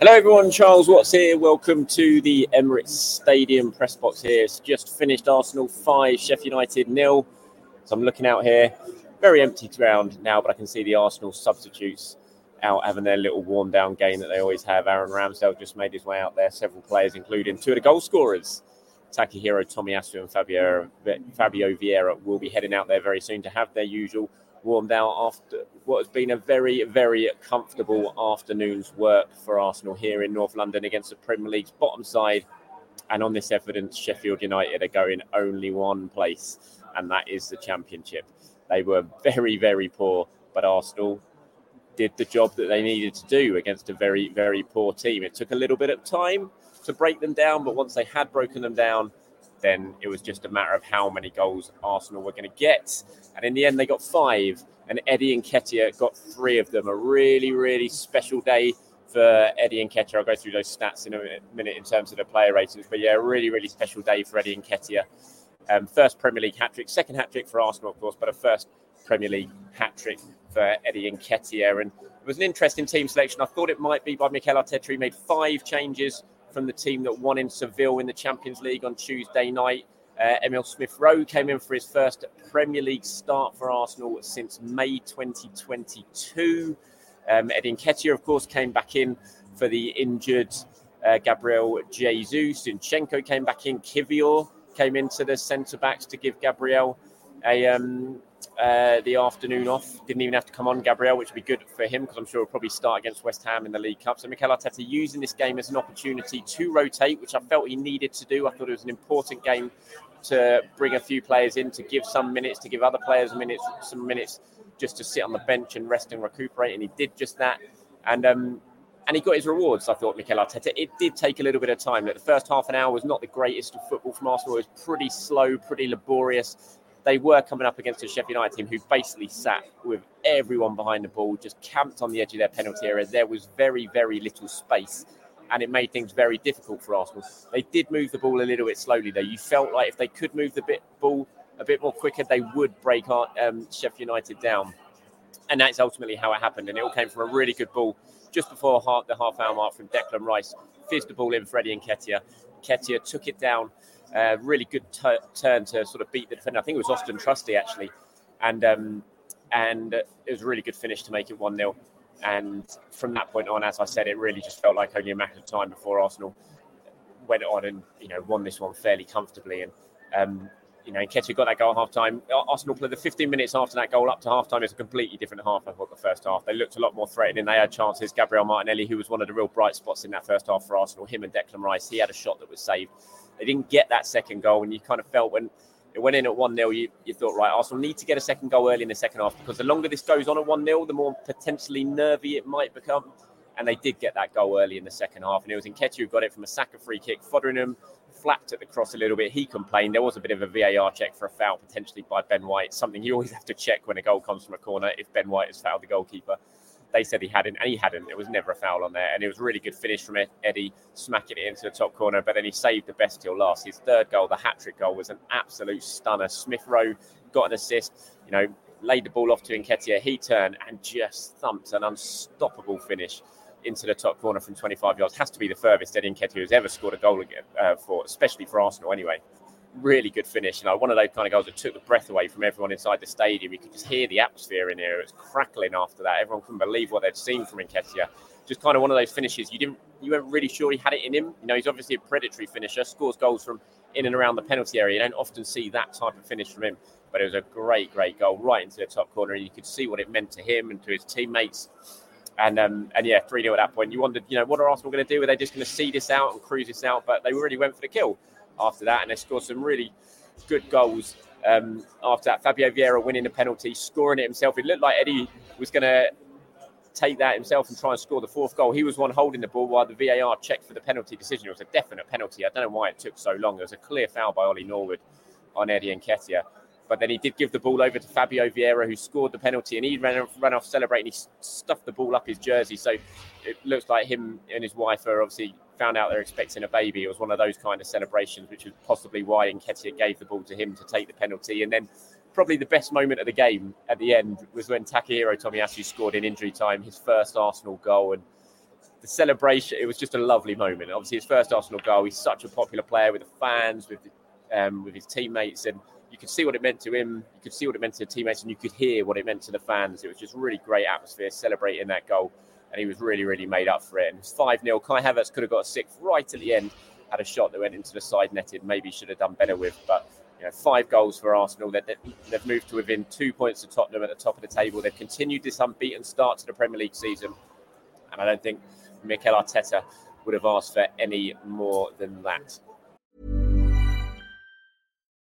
Hello, everyone. Charles Watts here. Welcome to the Emirates Stadium press box here. It's just finished Arsenal 5, Sheffield United nil. So I'm looking out here. Very empty ground now, but I can see the Arsenal substitutes out having their little warm down game that they always have. Aaron Ramsdale just made his way out there. Several players, including two of the goal scorers, Takahiro Tomiyasu and Fabio, Fabio Vieira, will be heading out there very soon to have their usual warmed out after what has been a very, very comfortable afternoon's work for Arsenal here in North London against the Premier League's bottom side. And on this evidence, Sheffield United are going only one place, and that is the Championship. They were very, very poor, but Arsenal did the job that they needed to do against a very, very poor team. It took a little bit of time to break them down, but once they had broken them down, then it was just a matter of how many goals Arsenal were going to get. And in the end, they got five, and Eddie Nketiah got three of them. A really, really special day for Eddie Nketiah. I'll go through those stats in a minute in terms of the player ratings. But yeah, a really, really special day for Eddie Nketiah. Um, first Premier League hat trick, second hat trick for Arsenal, of course, but a first Premier League hat trick for Eddie Nketiah. And it was an interesting team selection. I thought it might be by Mikel Arteta. He made five changes from the team that won in Seville in the Champions League on Tuesday night. Uh, Emil Smith Rowe came in for his first Premier League start for Arsenal since May 2022. Um, Eddie Nketiah, of course, came back in for the injured uh, Gabriel Jesus. Zinchenko came back in. Kiwior came into the centre backs to give Gabriel a um, uh, the afternoon off. Didn't even have to come on Gabriel, which would be good for him because I'm sure he'll probably start against West Ham in the League Cup. So Mikel Arteta using this game as an opportunity to rotate, which I felt he needed to do. I thought it was an important game to bring a few players in, to give some minutes, to give other players minutes, some minutes just to sit on the bench and rest and recuperate. And he did just that. And um, and he got his rewards, I thought, Mikel Arteta. It did take a little bit of time. That The first half an hour was not the greatest of football from Arsenal. It was pretty slow, pretty laborious they were coming up against a Sheffield United team who basically sat with everyone behind the ball, just camped on the edge of their penalty area. There was very, very little space, and it made things very difficult for Arsenal. They did move the ball a little bit slowly, though. You felt like if they could move the bit, ball a bit more quicker, they would break um, Sheffield United down. And that's ultimately how it happened. And it all came from a really good ball just before the half hour mark from Declan Rice. Fizzed the ball in for Eddie and Nketiah. Nketiah took it down really good t- turn to sort of beat the defender. I think it was Austin Trusty actually, and um, and it was a really good finish to make it one 0 And from that point on, as I said, it really just felt like only a matter of time before Arsenal went on and you know won this one fairly comfortably. And um, you know, Nketiah got that goal at half time. Arsenal played the 15 minutes after that goal up to half time. It's a completely different half, I thought, the first half. They looked a lot more threatening. They had chances. Gabriel Martinelli, who was one of the real bright spots in that first half for Arsenal, him and Declan Rice, he had a shot that was saved. They didn't get that second goal, and you kind of felt when it went in at 1 0, you, you thought, right, Arsenal need to get a second goal early in the second half because the longer this goes on at 1 0, the more potentially nervy it might become. and they did get that goal early in the second half. And it was Nketiah who got it from a Saka free kick. Foderingham flapped at the cross a little bit. He complained. There was a bit of a VAR check for a foul potentially by Ben White, something you always have to check when a goal comes from a corner if Ben White has fouled the goalkeeper. They said he hadn't, and he hadn't. It was never a foul on there. And it was a really good finish from Eddie, smacking it into the top corner. But then he saved the best till last. His third goal, the hat trick goal, was an absolute stunner. Smith Rowe got an assist. You know, laid the ball off to Nketiah. He turned and just thumped an unstoppable finish into the top corner from 25 yards. Has to be the furthest Eddie Nketiah has ever scored a goal again uh, for, especially for Arsenal anyway. Really good finish. You know, one of those kind of goals that took the breath away from everyone inside the stadium. You could just hear the atmosphere in here. It was crackling after that. Everyone couldn't believe what they'd seen from Nketiah. Just kind of one of those finishes you didn't, you weren't really sure he had it in him. You know, he's obviously a predatory finisher, scores goals from in and around the penalty area. You don't often see that type of finish from him but it was a great, great goal right into the top corner. And you could see what it meant to him and to his teammates. And um, and yeah, 3 0 at that point. You wondered, you know, what are Arsenal going to do? Are they just going to see this out and cruise this out? But they really went for the kill after that, and they scored some really good goals um, after that. Fabio Vieira winning the penalty, scoring it himself. It looked like Eddie was going to take that himself and try and score the fourth goal. He was one holding the ball while the VAR checked for the penalty decision. It was a definite penalty. I don't know why it took so long. It was a clear foul by Ollie Norwood on Eddie Nketiah. But then he did give the ball over to Fabio Vieira, who scored the penalty, and he ran, ran off celebrating. He stuffed the ball up his jersey. So it looks like him and his wife are obviously found out they're expecting a baby. It was one of those kind of celebrations, which was possibly why Nketiah gave the ball to him to take the penalty. And then probably the best moment of the game at the end was when Takahiro Tomiyasu scored in injury time his first Arsenal goal. And the celebration, it was just a lovely moment. Obviously, his first Arsenal goal. He's such a popular player with the fans, with um, with his teammates, and you could see what it meant to him, you could see what it meant to the teammates, and you could hear what it meant to the fans. It was just really great atmosphere celebrating that goal, and he was really, really made up for it. And it's 5 0. Kai Havertz could have got a sixth right at the end, had a shot that went into the side netted, maybe should have done better with. But you know, five goals for Arsenal. They've moved to within two points of Tottenham at the top of the table. They've continued this unbeaten start to the Premier League season, and I don't think Mikel Arteta would have asked for any more than that.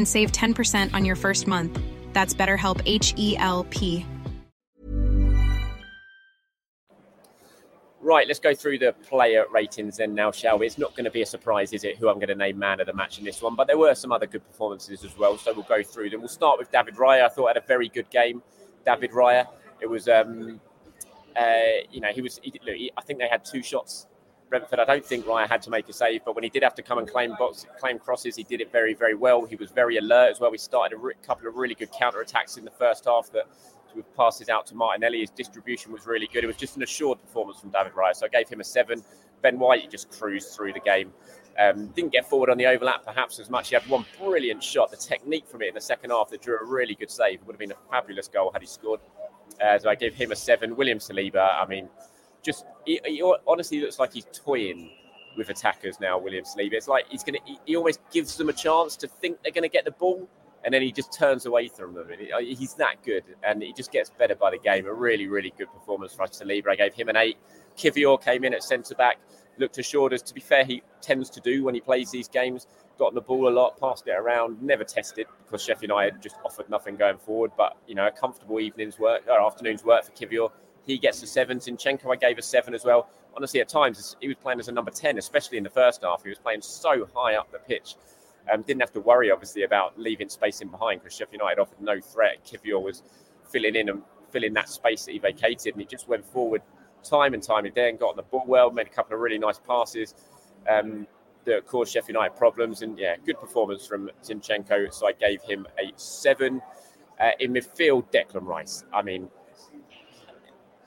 and save 10% on your first month. That's BetterHelp H E L P. Right, let's go through the player ratings then now, shall we? It's not going to be a surprise, is it, who I'm going to name man of the match in this one, but there were some other good performances as well, so we'll go through them. We'll start with David Raya. I thought had a very good game. David Raya. It was, um, uh, you know, he was. He, look, he, I think they had two shots. Brentford. I don't think Raya had to make a save, but when he did have to come and claim box, claim crosses, he did it very, very well. He was very alert as well. We started a re- couple of really good counter attacks in the first half that with passes out to Martinelli. His distribution was really good. It was just an assured performance from David Raya. So I gave him a seven. Ben White, he just cruised through the game. Um, didn't get forward on the overlap perhaps as much. He had one brilliant shot. The technique from it in the second half that drew a really good save. It would have been a fabulous goal had he scored. Uh, so I gave him a seven. William Saliba, I mean, just he, he honestly looks like he's toying with attackers now. William Saliba. It's like he's gonna. He, he always gives them a chance to think they're to get the ball, and then he just turns away from them. Uh, he's that good, and he just gets better by the game. A really, really good performance for us Saliba. I gave him an eight. Kiwior came in at centre back, looked assured as to be fair, he tends to do when he plays these games. Got the ball a lot, passed it around, never tested because Sheffield United just offered nothing going forward. But you know, a comfortable evening's work or afternoon's work for Kiwior. He gets a seven. Zinchenko, I gave a seven as well. Honestly, at times he was playing as a number ten, especially in the first half. He was playing so high up the pitch um, didn't have to worry, obviously, about leaving space in behind because Sheffield United offered no threat. Kiwior was filling in and filling that space that he vacated, and he just went forward time and time again, got on the ball well, made a couple of really nice passes. Um, that caused Sheffield United problems. And yeah, good performance from Zinchenko. So I gave him a seven. Uh, in midfield, Declan Rice. I mean,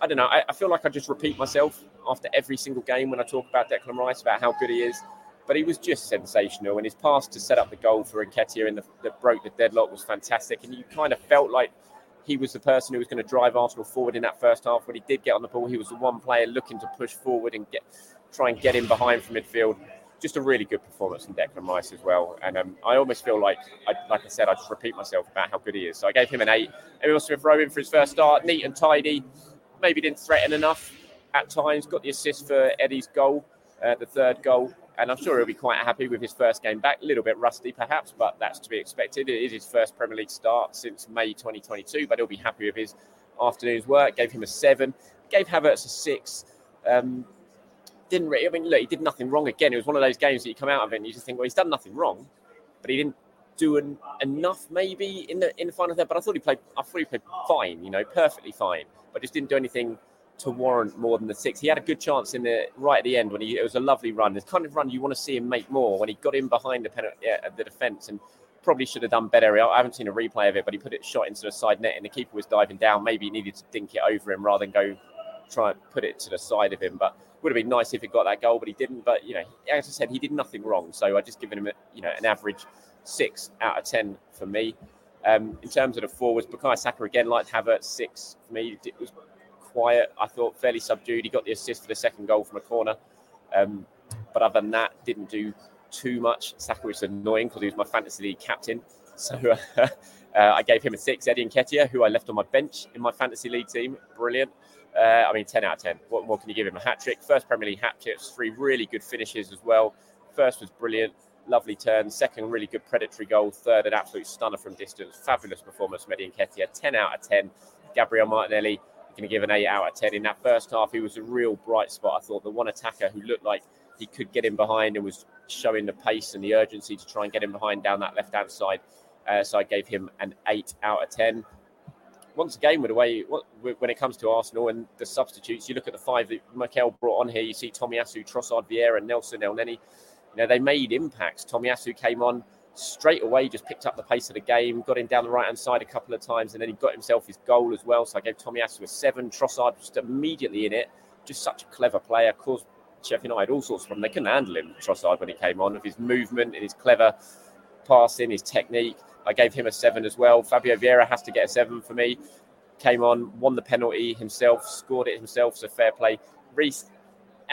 I don't know. I, I, feel like I just repeat myself after every single game when I talk about Declan Rice about how good he is. But he was just sensational, and his pass to set up the goal for Nketiah in the, that broke the deadlock was fantastic. And you kind of felt like he was the person who was going to drive Arsenal forward in that first half. When he did get on the ball, he was the one player looking to push forward and get try and get in behind from midfield. Just a really good performance from Declan Rice as well. And um, I almost feel like, I, like I said, I just repeat myself about how good he is. So I gave him an eight. Emil Smith Rowe in for his first start, neat and tidy. Maybe didn't threaten enough at times. Got the assist for Eddie's goal, uh, the third goal and I'm sure he'll be quite happy with his first game back. A little bit rusty, perhaps, but that's to be expected. It is his first Premier League start since May 2022, but he'll be happy with his afternoon's work. Gave him a seven, gave Havertz a six. Um, didn't really, I mean, look, he did nothing wrong again. It was one of those games that you come out of it and you just think, well, he's done nothing wrong, but he didn't do an, enough maybe in the in the final third. But I thought he played, I thought he played fine, you know, perfectly fine, but just didn't do anything to warrant more than the six. He had a good chance in the right at the end when he it was a lovely run. The kind of run you want to see him make more when he got in behind the penalty, yeah, uh, the defence and probably should have done better. I haven't seen a replay of it, but he put it shot into the side net and the keeper was diving down. Maybe he needed to dink it over him rather than go try and put it to the side of him. But would have been nice if he got that goal, but he didn't. But you know, as I said, he did nothing wrong. So I just given him a, you know an average six out of ten for me. Um, in terms of the forwards, Bukayo Saka again, like Havertz, six for me. It was quiet. I thought fairly subdued. He got the assist for the second goal from a corner, um, but other than that, didn't do too much. Saka was annoying because he was my fantasy league captain, so uh, I gave him a six. Eddie Nketiah, who I left on my bench in my fantasy league team, brilliant. Uh, I mean, 10 out of 10. What more can you give him? A hat trick. First Premier League hat trick. Three really good finishes as well. First was brilliant. Lovely turn. Second, really good predatory goal. Third, an absolute stunner from distance. Fabulous performance from Eddie Nketiah. 10 out of 10. Gabriel Martinelli, going to give an 8 out of 10. In that first half, he was a real bright spot. I thought the one attacker who looked like he could get in behind and was showing the pace and the urgency to try and get him behind down that left hand side. Uh, so I gave him an 8 out of 10. Once again, with the way when it comes to Arsenal and the substitutes, you look at the five that Mikel brought on here. You see Tommy Tomiyasu, Trossard, Vieira, Nelson, Elneny. You know they made impacts. Tomiyasu came on straight away just picked up the pace of the game, got him down the right hand side a couple of times, and then he got himself his goal as well. So I gave Tomiyasu a seven. Trossard just immediately in it, just such a clever player. Caused Sheffield United all sorts of problems. They couldn't handle him, Trossard, when he came on, with his movement and his clever passing, his technique. I gave him a seven as well. Fabio Vieira has to get a seven for me. Came on, won the penalty himself, scored it himself, so fair play. Reiss,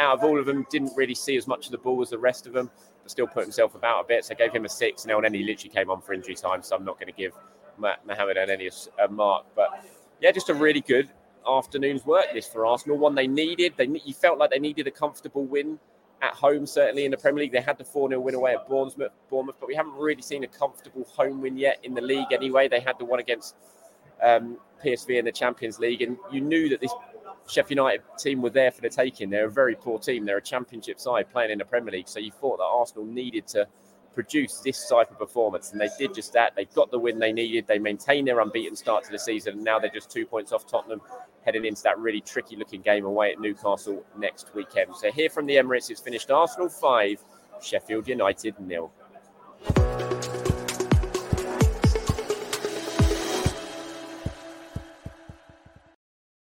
out of all of them, didn't really see as much of the ball as the rest of them but still put himself about a bit. So I gave him a six. And then he literally came on for injury time, so I'm not going to give Mohamed Elneny a mark. But yeah, just a really good afternoon's work this for Arsenal. One they needed. They you felt like they needed a comfortable win at home. Certainly in the Premier League, they had the four 0 win away at Bournemouth, Bournemouth, but we haven't really seen a comfortable home win yet in the league. Anyway, they had the one against um, PSV in the Champions League, and you knew that this Sheffield United team were there for the taking. They're a very poor team. They're a championship side playing in the Premier League. So you thought that Arsenal needed to produce this type of performance, and they did just that. They got the win they needed. They maintained their unbeaten start to the season, and now they're just two points off Tottenham, heading into that really tricky looking game away at Newcastle next weekend. So here from the Emirates, it's finished Arsenal five, Sheffield United nil.